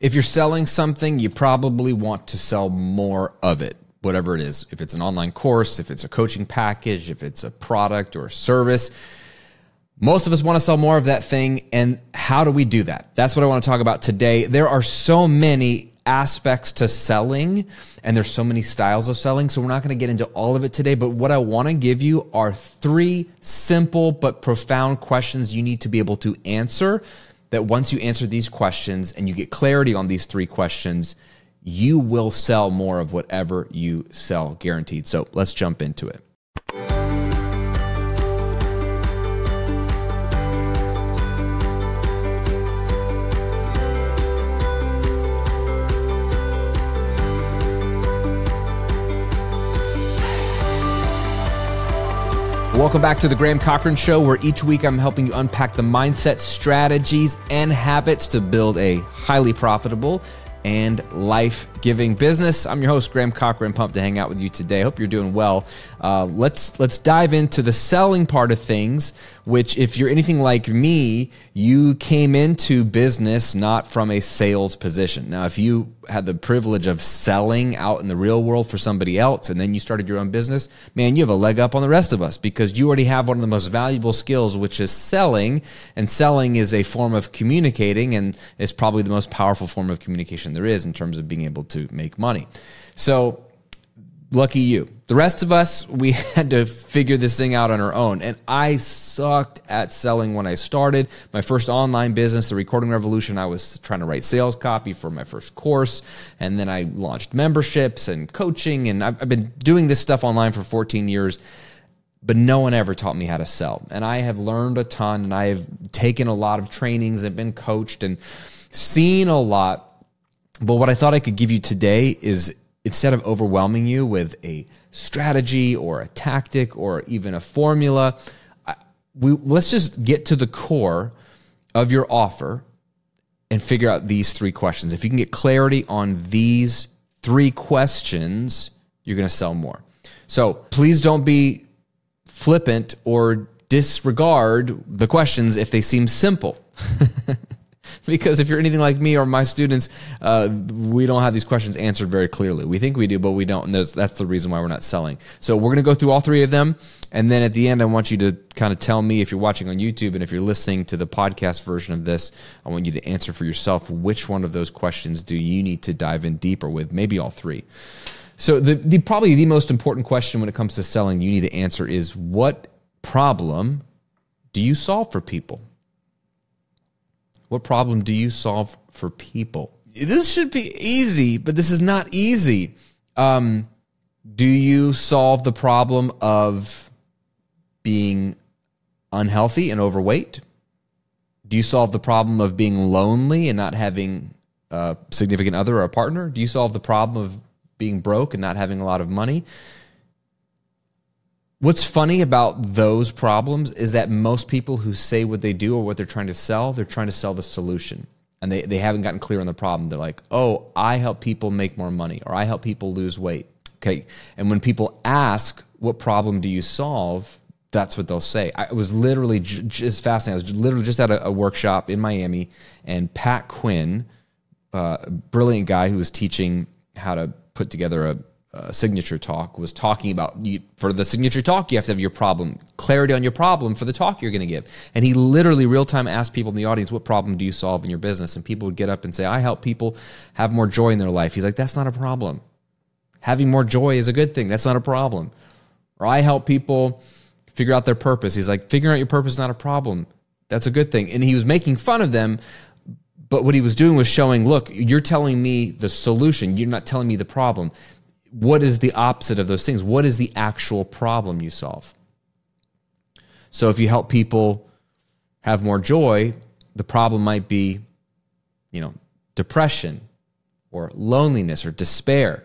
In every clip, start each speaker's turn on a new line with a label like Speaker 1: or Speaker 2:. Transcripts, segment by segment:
Speaker 1: If you're selling something, you probably want to sell more of it, whatever it is. If it's an online course, if it's a coaching package, if it's a product or a service. Most of us want to sell more of that thing. And how do we do that? That's what I want to talk about today. There are so many aspects to selling and there's so many styles of selling so we're not going to get into all of it today but what i want to give you are three simple but profound questions you need to be able to answer that once you answer these questions and you get clarity on these three questions you will sell more of whatever you sell guaranteed. So let's jump into it Welcome back to the Graham Cochrane Show, where each week I'm helping you unpack the mindset, strategies, and habits to build a highly profitable and life giving business. I'm your host, Graham Cochrane. Pumped to hang out with you today. Hope you're doing well. Uh, let's let's dive into the selling part of things. Which, if you're anything like me, you came into business not from a sales position. Now, if you had the privilege of selling out in the real world for somebody else, and then you started your own business, man, you have a leg up on the rest of us because you already have one of the most valuable skills, which is selling. And selling is a form of communicating, and it's probably the most powerful form of communication there is in terms of being able to to make money. So lucky you. The rest of us, we had to figure this thing out on our own. And I sucked at selling when I started my first online business, The Recording Revolution. I was trying to write sales copy for my first course. And then I launched memberships and coaching. And I've, been doing this stuff online for 14 years. But no one ever taught me how to sell. And I have learned a ton and I have taken a lot of trainings and been coached and seen a lot but what I thought I could give you today is instead of overwhelming you with a strategy or a tactic or even a formula, we, let's just get to the core of your offer and figure out these three questions. If you can get clarity on these three questions, you're going to sell more. So please don't be flippant or disregard the questions if they seem simple. because if you're anything like me or my students, uh, we don't have these questions answered very clearly. We think we do, but we don't. And that's the reason why we're not selling. So we're going to go through all three of them. And then at the end, I want you to kind of tell me if you're watching on YouTube and if you're listening to the podcast version of this, I want you to answer for yourself which one of those questions do you need to dive in deeper with, maybe all three. So the, the probably the most important question when it comes to selling you need to answer is what problem do you solve for people? What problem do you solve for people? This should be easy, but this is not easy. Um, do you solve the problem of being unhealthy and overweight? Do you solve the problem of being lonely and not having a significant other or a partner? Do you solve the problem of being broke and not having a lot of money? What's funny about those problems is that most people who say what they do or what they're trying to sell, they're trying to sell the solution. And they, they haven't gotten clear on the problem. They're like, oh, I help people make more money or I help people lose weight. Okay. And when people ask, what problem do you solve? That's what they'll say. I was literally just fascinating. I was literally just at a, a workshop in Miami, and Pat Quinn, uh, brilliant guy who was teaching how to put together a uh, signature talk was talking about you, for the signature talk you have to have your problem clarity on your problem for the talk you're going to give. And he literally real time asked people in the audience what problem do you solve in your business? And people would get up and say i help people have more joy in their life. He's like that's not a problem. Having more joy is a good thing. That's not a problem. Or i help people figure out their purpose. He's like figuring out your purpose is not a problem. That's a good thing. And he was making fun of them but what he was doing was showing, look, you're telling me the solution. You're not telling me the problem what is the opposite of those things? What is the actual problem you solve? So if you help people have more joy, the problem might be, you know, depression or loneliness or despair.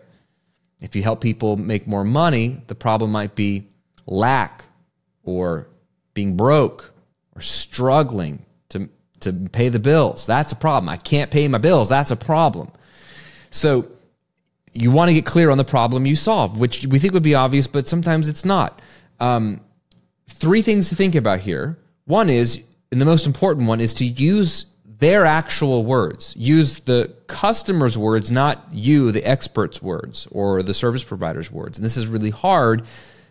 Speaker 1: If you help people make more money, the problem might be lack or being broke or struggling to, to pay the bills. That's a problem. I can't pay my bills. That's a problem. So you want to get clear on the problem you solve, which we think would be obvious, but sometimes it's not. Um, three things to think about here. One is, and the most important one, is to use their actual words. Use the customer's words, not you, the expert's words or the service provider's words. And this is really hard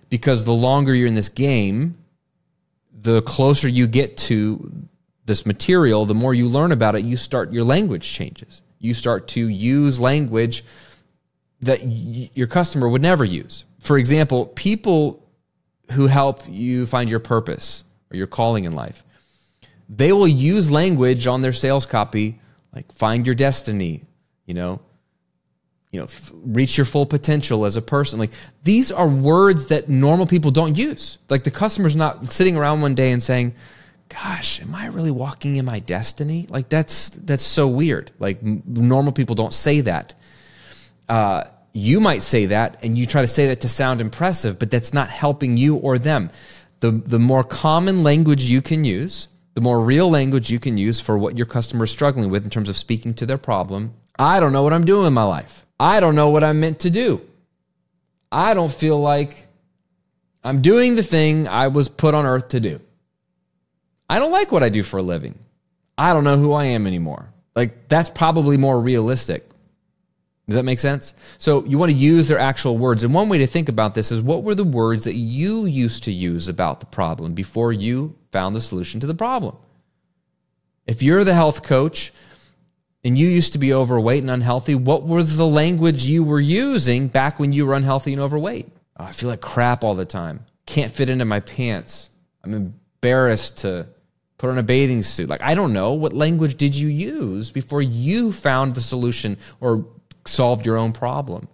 Speaker 1: because the longer you're in this game, the closer you get to this material, the more you learn about it, you start your language changes. You start to use language that y- your customer would never use. For example, people who help you find your purpose or your calling in life, they will use language on their sales copy like find your destiny, you know, you know, f- reach your full potential as a person. Like these are words that normal people don't use. Like the customer's not sitting around one day and saying, "Gosh, am I really walking in my destiny?" Like that's that's so weird. Like normal people don't say that. Uh, you might say that, and you try to say that to sound impressive, but that's not helping you or them. The the more common language you can use, the more real language you can use for what your customer is struggling with in terms of speaking to their problem. I don't know what I'm doing in my life. I don't know what I'm meant to do. I don't feel like I'm doing the thing I was put on earth to do. I don't like what I do for a living. I don't know who I am anymore. Like, that's probably more realistic. Does that make sense? So, you want to use their actual words. And one way to think about this is what were the words that you used to use about the problem before you found the solution to the problem? If you're the health coach, and you used to be overweight and unhealthy, what was the language you were using back when you were unhealthy and overweight? Oh, I feel like crap all the time. Can't fit into my pants. I'm embarrassed to put on a bathing suit. Like, I don't know. What language did you use before you found the solution or solved your own problem?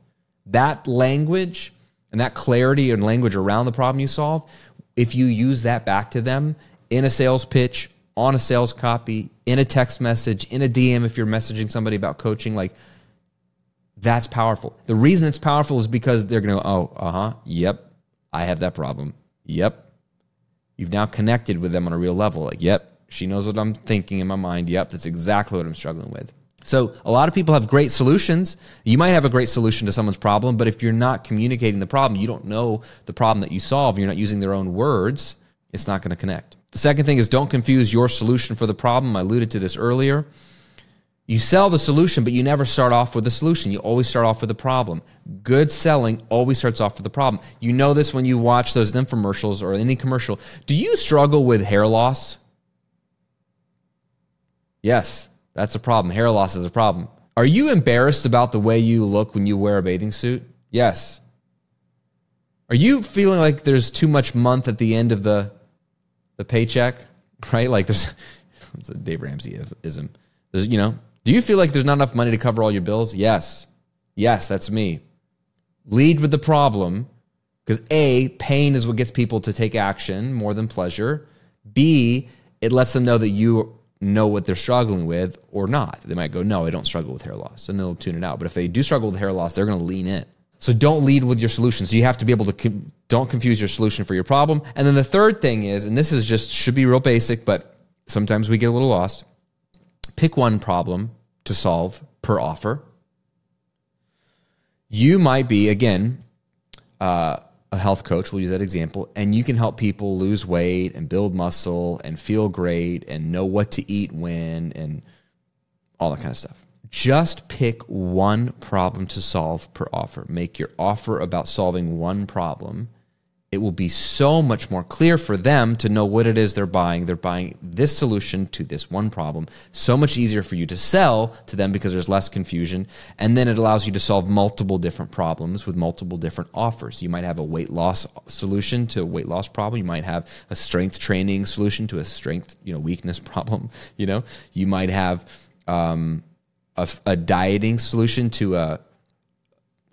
Speaker 1: That language and that clarity and language around the problem you solve, if you use that back to them in a sales pitch on a sales copy, in a text message, in a DM if you're messaging somebody about coaching, like that's powerful. The reason it's powerful is because they're going to oh, uh huh, yep, I have that problem. Yep. You've now connected with them on a real level. Like, yep, she knows what I'm thinking in my mind. Yep, that's exactly what I'm struggling with. So, a lot of people have great solutions. You might have a great solution to someone's problem, but if you're not communicating the problem, you don't know the problem that you solve, you're not using their own words, it's not going to connect. The second thing is don't confuse your solution for the problem. I alluded to this earlier. You sell the solution, but you never start off with the solution. You always start off with the problem. Good selling always starts off with the problem. You know this when you watch those infomercials or any commercial. Do you struggle with hair loss? Yes, that's a problem. Hair loss is a problem. Are you embarrassed about the way you look when you wear a bathing suit? Yes. Are you feeling like there's too much month at the end of the the paycheck, right? Like there's it's a Dave Ramsey ism. There's you know, do you feel like there's not enough money to cover all your bills? Yes. Yes, that's me. Lead with the problem because A, pain is what gets people to take action more than pleasure. B, it lets them know that you know what they're struggling with or not. They might go, No, I don't struggle with hair loss, and they'll tune it out. But if they do struggle with hair loss, they're going to lean in. So don't lead with your solution. So you have to be able to don't confuse your solution for your problem. And then the third thing is, and this is just should be real basic, but sometimes we get a little lost. Pick one problem to solve per offer. You might be again uh, a health coach. We'll use that example, and you can help people lose weight and build muscle and feel great and know what to eat when and all that kind of stuff just pick one problem to solve per offer. Make your offer about solving one problem. It will be so much more clear for them to know what it is they're buying. They're buying this solution to this one problem. So much easier for you to sell to them because there's less confusion. And then it allows you to solve multiple different problems with multiple different offers. You might have a weight loss solution to a weight loss problem. You might have a strength training solution to a strength, you know, weakness problem. You know, you might have, um, a, a dieting solution to a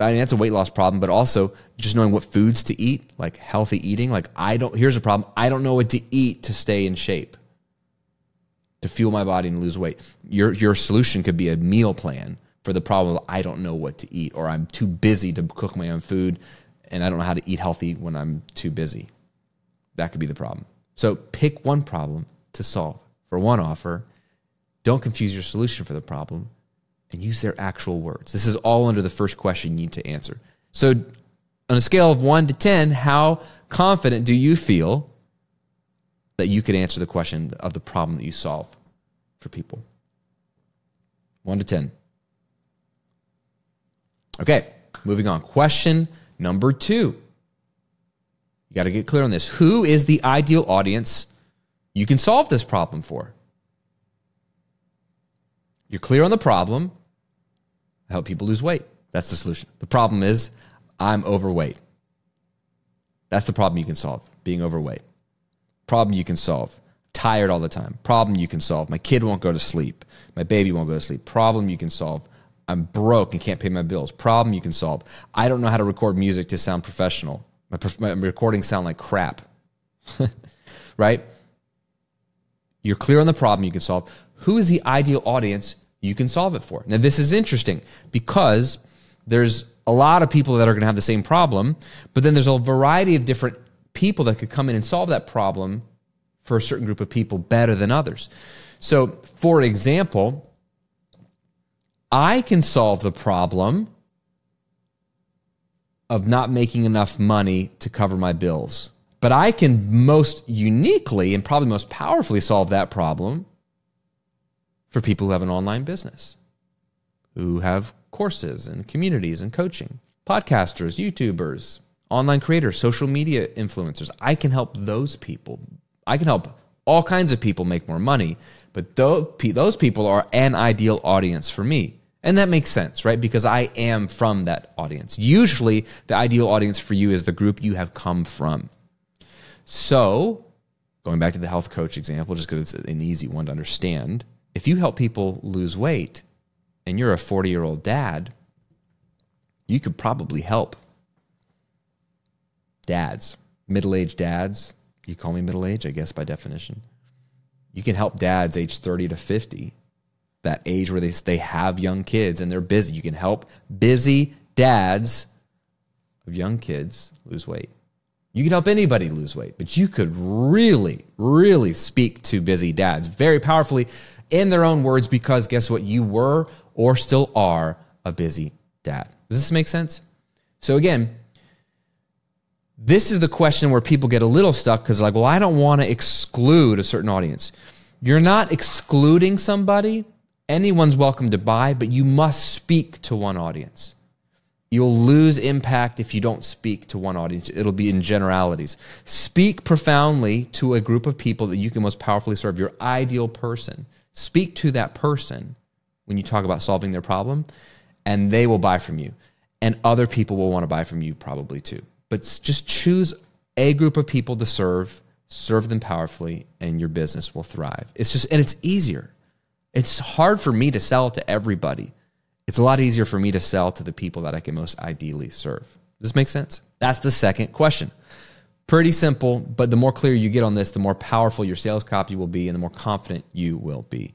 Speaker 1: I mean, that's a weight loss problem, but also just knowing what foods to eat, like healthy eating. Like, I don't, here's a problem. I don't know what to eat to stay in shape, to fuel my body and lose weight. Your, your solution could be a meal plan for the problem of I don't know what to eat, or I'm too busy to cook my own food and I don't know how to eat healthy when I'm too busy. That could be the problem. So pick one problem to solve for one offer. Don't confuse your solution for the problem and use their actual words. This is all under the first question you need to answer. So, on a scale of one to 10, how confident do you feel that you could answer the question of the problem that you solve for people? One to 10. Okay, moving on. Question number two. You got to get clear on this. Who is the ideal audience you can solve this problem for? You're clear on the problem. Help people lose weight. That's the solution. The problem is I'm overweight. That's the problem you can solve, being overweight. Problem you can solve. Tired all the time. Problem you can solve. My kid won't go to sleep. My baby won't go to sleep. Problem you can solve. I'm broke and can't pay my bills. Problem you can solve. I don't know how to record music to sound professional. My, my recordings sound like crap. right? You're clear on the problem you can solve. Who is the ideal audience you can solve it for? Now, this is interesting because there's a lot of people that are going to have the same problem, but then there's a variety of different people that could come in and solve that problem for a certain group of people better than others. So, for example, I can solve the problem of not making enough money to cover my bills. But I can most uniquely and probably most powerfully solve that problem for people who have an online business, who have courses and communities and coaching, podcasters, YouTubers, online creators, social media influencers. I can help those people. I can help all kinds of people make more money, but those, people are an ideal audience for me. And that makes sense, right? Because I am from that audience. Usually, the ideal audience for you is the group you have come from. So, going back to the health coach example, just because it's an easy one to understand, if you help people lose weight and you're a 40 year old dad, you could probably help dads, middle aged dads. You call me middle aged, I guess, by definition. You can help dads age 30 to 50 that age where they, they have young kids and they're busy. You can help busy dads of young kids lose weight. You can help anybody lose weight, but you could really, really speak to busy dads very powerfully in their own words because guess what? You were or still are a busy dad. Does this make sense? So, again, this is the question where people get a little stuck because, they're like, well, I don't want to exclude a certain audience. You're not excluding somebody, Anyone's welcome to buy, but you must speak to one audience. You'll lose impact if you don't speak to one audience. It'll be in generalities. Speak profoundly to a group of people that you can most powerfully serve, your ideal person. Speak to that person when you talk about solving their problem, and they will buy from you. And other people will want to buy from you probably too. But just choose a group of people to serve, serve them powerfully, and your business will thrive. It's just, and it's easier. It's hard for me to sell to everybody. It's a lot easier for me to sell to the people that I can most ideally serve. Does this make sense? That's the second question. Pretty simple, but the more clear you get on this, the more powerful your sales copy will be and the more confident you will be.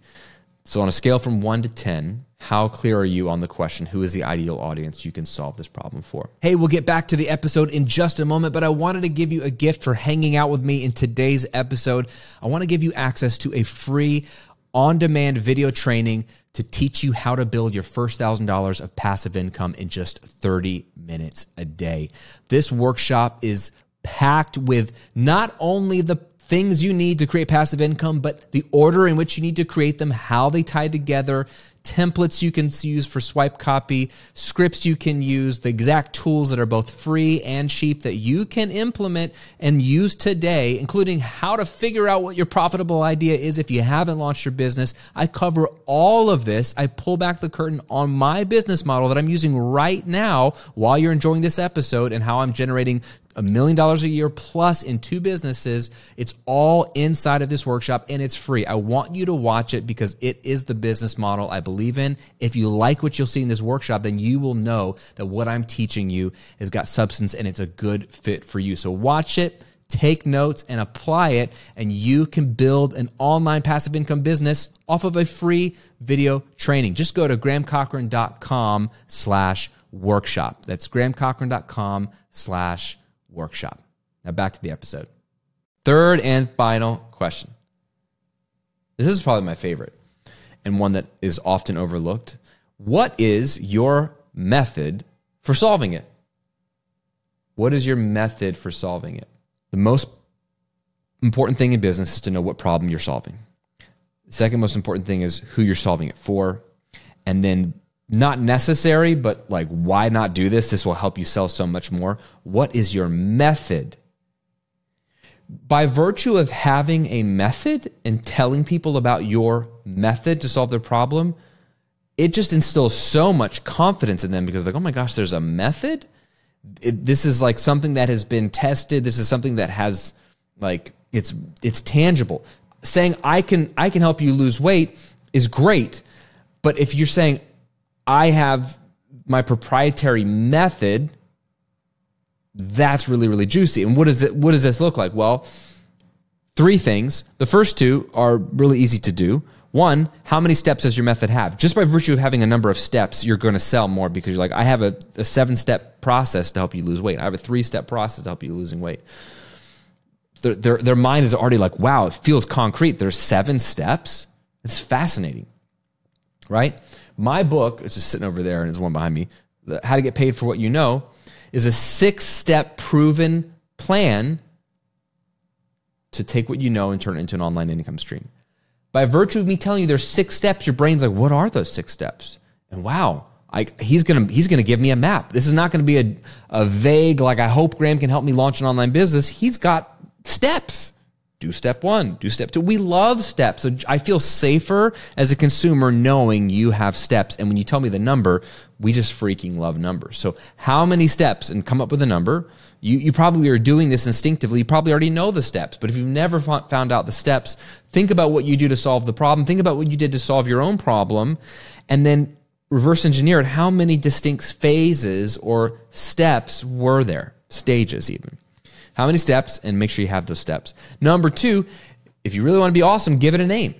Speaker 1: So, on a scale from one to 10, how clear are you on the question who is the ideal audience you can solve this problem for? Hey, we'll get back to the episode in just a moment, but I wanted to give you a gift for hanging out with me in today's episode. I want to give you access to a free on demand video training to teach you how to build your first $1,000 of passive income in just 30 minutes a day. This workshop is packed with not only the things you need to create passive income, but the order in which you need to create them, how they tie together, templates you can use for swipe copy, scripts you can use, the exact tools that are both free and cheap that you can implement and use today, including how to figure out what your profitable idea is if you haven't launched your business. I cover all of this. I pull back the curtain on my business model that I'm using right now while you're enjoying this episode and how I'm generating a million dollars a year plus in two businesses. It's all inside of this workshop and it's free. I want you to watch it because it is the business model I believe in. If you like what you'll see in this workshop, then you will know that what I'm teaching you has got substance and it's a good fit for you. So watch it take notes and apply it and you can build an online passive income business off of a free video training just go to grahamcochrane.com slash workshop that's grahamcochrane.com slash workshop. Now back to the episode. Third and final question. This is probably my favorite and one that is often overlooked. What is your method for solving it? What is your method for solving it? The most important thing in business is to know what problem you're solving. The second most important thing is who you're solving it for. and then not necessary, but like, why not do this? This will help you sell so much more. What is your method? By virtue of having a method and telling people about your method to solve their problem, it just instills so much confidence in them because, like, oh my gosh, there's a method. It, this is like something that has been tested. This is something that has like it's it's tangible. Saying I can I can help you lose weight is great, but if you're saying I have my proprietary method, that's really, really juicy. And what does it what does this look like? Well, three things. The first two are really easy to do. One, how many steps does your method have? Just by virtue of having a number of steps, you're going to sell more because you're like, I have a, a seven step process to help you lose weight. I have a three step process to help you losing weight. Their, their, their mind is already like, wow, it feels concrete. There's seven steps. It's fascinating, right? My book, it's just sitting over there and there's one behind me, How to Get Paid for What You Know, is a six step proven plan to take what you know and turn it into an online income stream. By virtue of me telling you there's six steps, your brain's like, what are those six steps? And wow, I, he's gonna he's gonna give me a map. This is not gonna be a, a vague like I hope Graham can help me launch an online business. He's got steps do step one, do step two. We love steps. So I feel safer as a consumer knowing you have steps. And when you tell me the number, we just freaking love numbers. So how many steps and come up with a number? You, you probably are doing this instinctively. You probably already know the steps. But if you've never found out the steps, think about what you do to solve the problem. Think about what you did to solve your own problem. And then reverse engineer it. How many distinct phases or steps were there? Stages, even. How many steps? And make sure you have those steps. Number two, if you really want to be awesome, give it a name.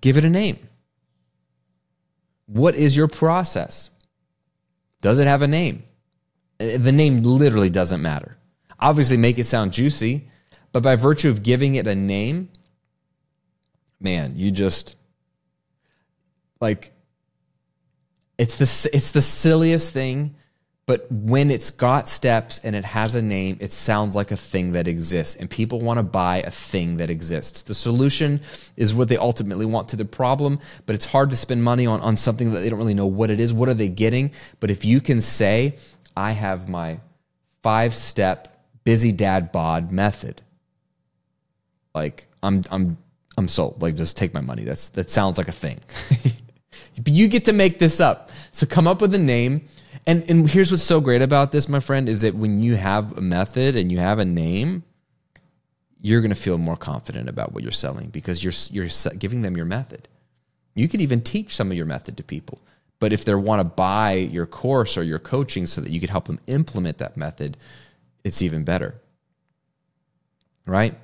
Speaker 1: Give it a name. What is your process? Does it have a name? Uh, the name literally doesn't matter. Obviously, make it sound juicy, but by virtue of giving it a name, man, you just like it's the it's the silliest thing but when it's got steps and it has a name, it sounds like a thing that exists. And people want to buy a thing that exists. The solution is what they ultimately want to the problem, but it's hard to spend money on, on something that they don't really know what it is. What are they getting? But if you can say, I have my five step busy dad bod method, like I'm, I'm, I'm sold. Like just take my money. That's, that sounds like a thing. but you get to make this up. So come up with a name and and here's what's so great about this, my friend, is that when you have a method and you have a name, you're going to feel more confident about what you're selling because you're you're giving them your method. You could even teach some of your method to people. But if they want to buy your course or your coaching so that you could help them implement that method, it's even better. Right?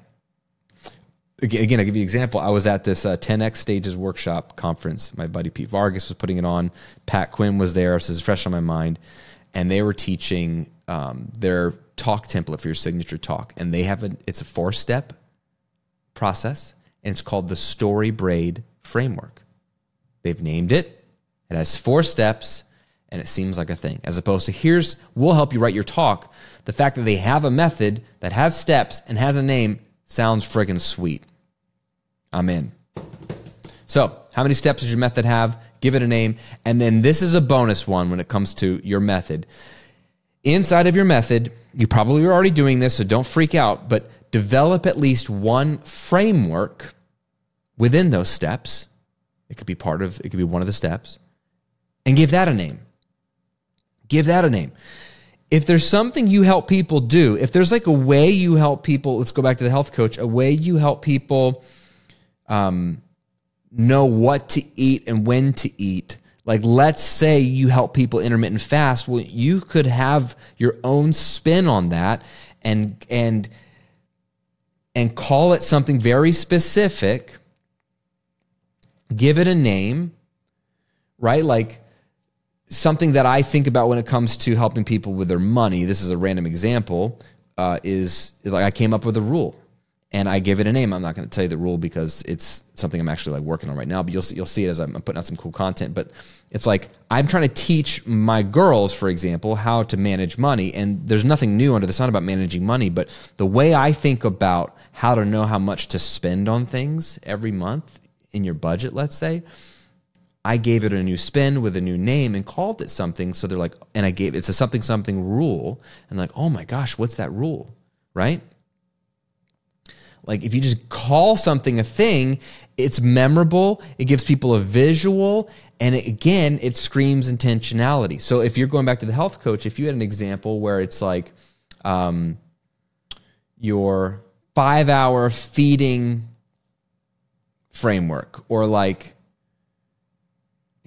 Speaker 1: Again, I'll give you an example. I was at this uh, 10x Stages workshop conference. My buddy Pete Vargas was putting it on. Pat Quinn was there. So this is fresh on my mind. And they were teaching um, their talk template for your signature talk. And they have a, it's a four step process. And it's called the Story Braid Framework. They've named it. It has four steps and it seems like a thing. As opposed to here's, we'll help you write your talk. The fact that they have a method that has steps and has a name sounds friggin' sweet. I'm in. So, how many steps does your method have? Give it a name. And then this is a bonus one when it comes to your method. Inside of your method, you probably are already doing this, so don't freak out, but develop at least one framework within those steps. It could be part of, it could be one of the steps, and give that a name. Give that a name. If there's something you help people do, if there's like a way you help people, let's go back to the health coach, a way you help people um, know what to eat and when to eat. Like, let's say you help people intermittent fast. Well, you could have your own spin on that and, and, and call it something very specific. Give it a name, right? Like something that I think about when it comes to helping people with their money. This is a random example. Uh, is, is like I came up with a rule and I give it a name. I'm not going to tell you the rule because it's something I'm actually like working on right now. But you'll see, you'll see it as I'm putting out some cool content. But it's like I'm trying to teach my girls, for example, how to manage money. And there's nothing new under the sun about managing money. But the way I think about how to know how much to spend on things every month in your budget, let's say, I gave it a new spin with a new name and called it something. So they're like, and I gave it's a something something rule. And like, oh my gosh, what's that rule? Right? Like if you just call something a thing, it's memorable, it gives people a visual, and it, again, it screams intentionality. So if you're going back to the health coach, if you had an example where it's like um, your five hour feeding framework or like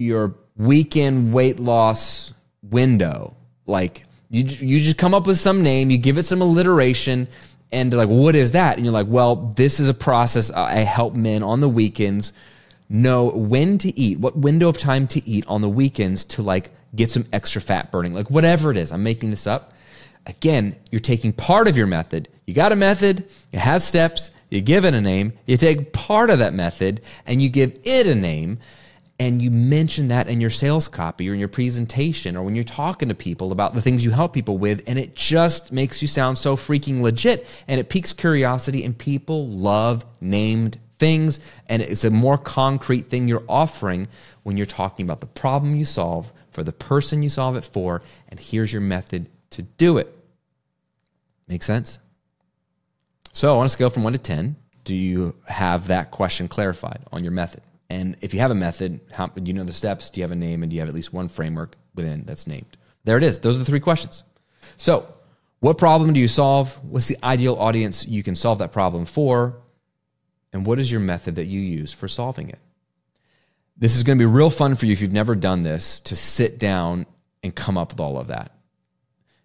Speaker 1: your weekend weight loss window, like you, you just come up with some name, you give it some alliteration, and they're like, what is that? And you're like, well, this is a process I help men on the weekends know when to eat, what window of time to eat on the weekends to like get some extra fat burning, like whatever it is. I'm making this up. Again, you're taking part of your method. You got a method, it has steps, you give it a name, you take part of that method and you give it a name and you mention that in your sales copy or in your presentation or when you're talking to people about the things you help people with and it just makes you sound so freaking legit and it piques curiosity and people love named things and it's a more concrete thing you're offering when you're talking about the problem you solve for the person you solve it for and here's your method to do it. Make sense? So on a scale from 1 to 10 do you have that question clarified on your method and if you have a method, how do you know the steps? Do you have a name? And do you have at least one framework within that's named? There it is. Those are the three questions. So, what problem do you solve? What's the ideal audience you can solve that problem for? And what is your method that you use for solving it? This is going to be real fun for you if you've never done this to sit down and come up with all of that.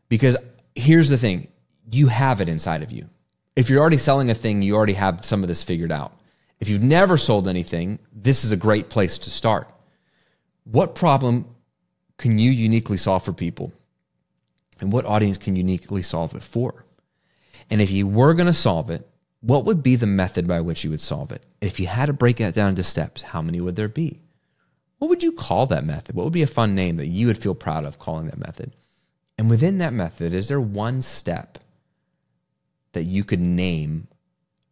Speaker 1: Because here's the thing you have it inside of you. If you're already selling a thing, you already have some of this figured out. If you've never sold anything, this is a great place to start. What problem can you uniquely solve for people? And what audience can you uniquely solve it for? And if you were going to solve it, what would be the method by which you would solve it? If you had to break that down into steps, how many would there be? What would you call that method? What would be a fun name that you would feel proud of calling that method? And within that method, is there one step that you could name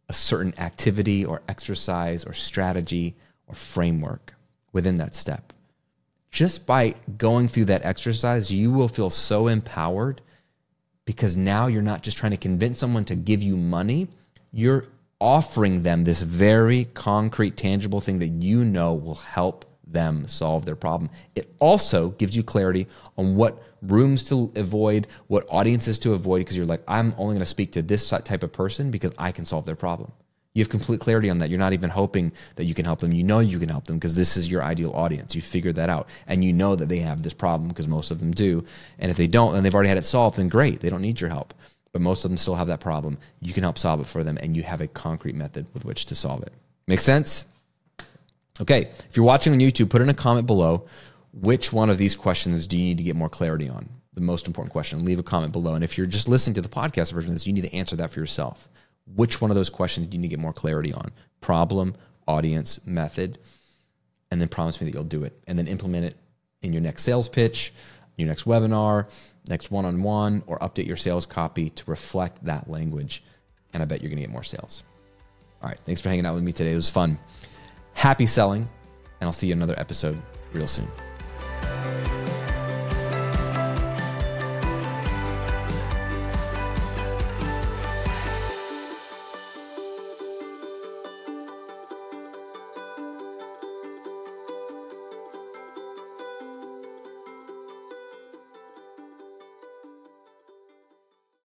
Speaker 1: a certain activity or exercise or strategy or framework within that step. Just by going through that exercise, you will feel so empowered because now you're not just trying to convince someone to give you money, you're offering them this very concrete, tangible thing that you know will help them solve their problem. It also gives you clarity on what rooms to avoid, what audiences to avoid, because you're like, I'm only going to speak to this type of person because I can solve their problem. You have complete clarity on that. You're not even hoping that you can help them. You know you can help them because this is your ideal audience. You figured that out. And you know that they have this problem because most of them do. And if they don't, and they've already had it solved, then great. They don't need your help. But most of them still have that problem. You can help solve it for them, and you have a concrete method with which to solve it. Make sense? Okay, if you're watching on YouTube, put in a comment below which one of these questions do you need to get more clarity on? The most important question. Leave a comment below. And if you're just listening to the podcast version of this, you need to answer that for yourself. Which one of those questions do you need to get more clarity on? Problem, audience, method, and then promise me that you'll do it. And then implement it in your next sales pitch, your next webinar, next one on one, or update your sales copy to reflect that language. And I bet you're going to get more sales. All right. Thanks for hanging out with me today. It was fun. Happy selling, and I'll see you another episode real soon.